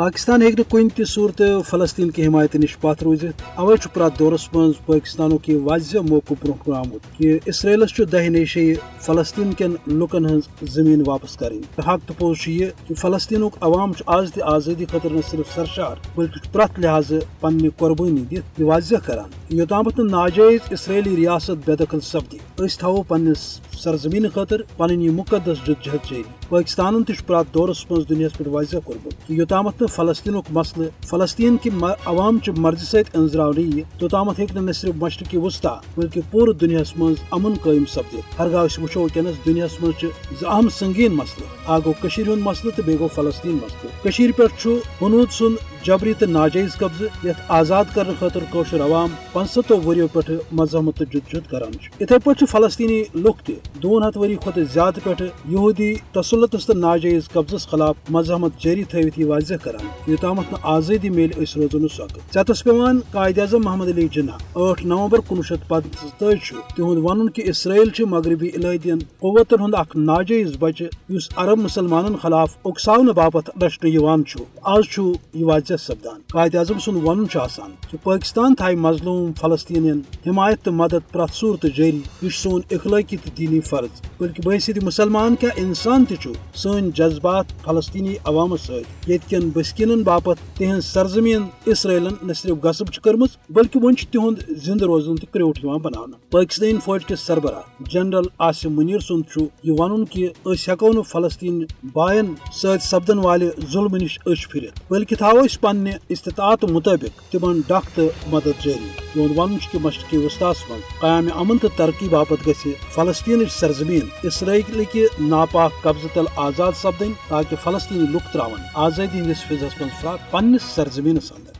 پاکستان ہیکہ کن تہ صورت فلسطین کی حمایت نش پات روزت اوے پرات دورس من پاکستانوں کی واضح موقع برہ آمت کہ اسرائیلس دہ نیشے فلسطین کن لکن ہز زمین واپس کریں۔ حق تو پوز یہ کہ فلسطین عوام آز تہ آزادی خاطر نہ صرف سرشار بلکہ پرت لحاظ پنہ قربانی دت واضح کران۔ یوتامت ناجائز اسرائیلی ریاست بے دخل سپدی۔ اس تھو پنس سرزمین خاطر پن یہ مقدس جدجہد جاری۔ پاکستان تہ پرات دورس من دنیا پہ واضح کورمت کہ یوتامت فلسطین مسئلہ فلسطین کی عوام چہ مرضی ست انزراو یہ توتامت ہیک نہ صرف مشرقی وسطی، بلکہ پور دنیا من امن قائم سپدت ہرگاہ وچو ونکس دنیا من اہم سنگین مسئلہ اہ گو ہند مسئلہ تو بیو فلسطین مسئلہ پہ ہنود سن جبری تو ناجائز قبضہ یت آزاد کرنے خاطر کوشر عوام پنستو وریو پہ مذہمت تو جد جد کران اتھے پہ فلسطینی لوک تہ دون ہتھ وری کھت زیادہ پہ یہودی تسلطس تو ناجائز قبضس خلاف مذہمت جاری تھوت یہ واضح کران یوتامت آزادی میل اس روزن سخت ژتس پیوان قائد اعظم محمد علی جناح ٹھ نومبر کنوہ شیت پانچ تہد ون کہ اسرائیل مغربی علاحدین قوتن ہند اخ ناجائز بچہ اس عرب مسلمان خلاف اکساؤ باپت رچنہ آز یہ واضح سپدان۔ قائد اعظم سن ون کہ پاکستان تھائی مظلوم فلسطین حمایت تو مدد پرت صورت جاری یہ سون اخلاقی تو دینی فرض۔ بلکہ بحثیت مسلمان کیا انسان تہ سن جذبات فلسطینی عوام ست یتکن بسکینن باپت تہذ سرزمین اسرائیلن نہ صرف غصب کرم بلکہ ون تہد زند روزن تو کروٹ بنا پاکستان فوج کے سربراہ جنرل آصم منیر سند یہ ون کہ ہوں فلسطین باین ست سپدن والے ظلم نش اچھ پھرت بلکہ تھو پنہ استطاعت مطابق تمن ڈھ تو مدد جاری تہد ون کہ مشرقی وسطاس من قیام امن تو ترقی باپت گھ فلسطین سرزمین اسرائیل کہ ناپاک قبضہ تل آزاد سپدن تاکہ فلسطینی لک تراون آزادی ہندس فضس من فراق پنس سرزمینس اندر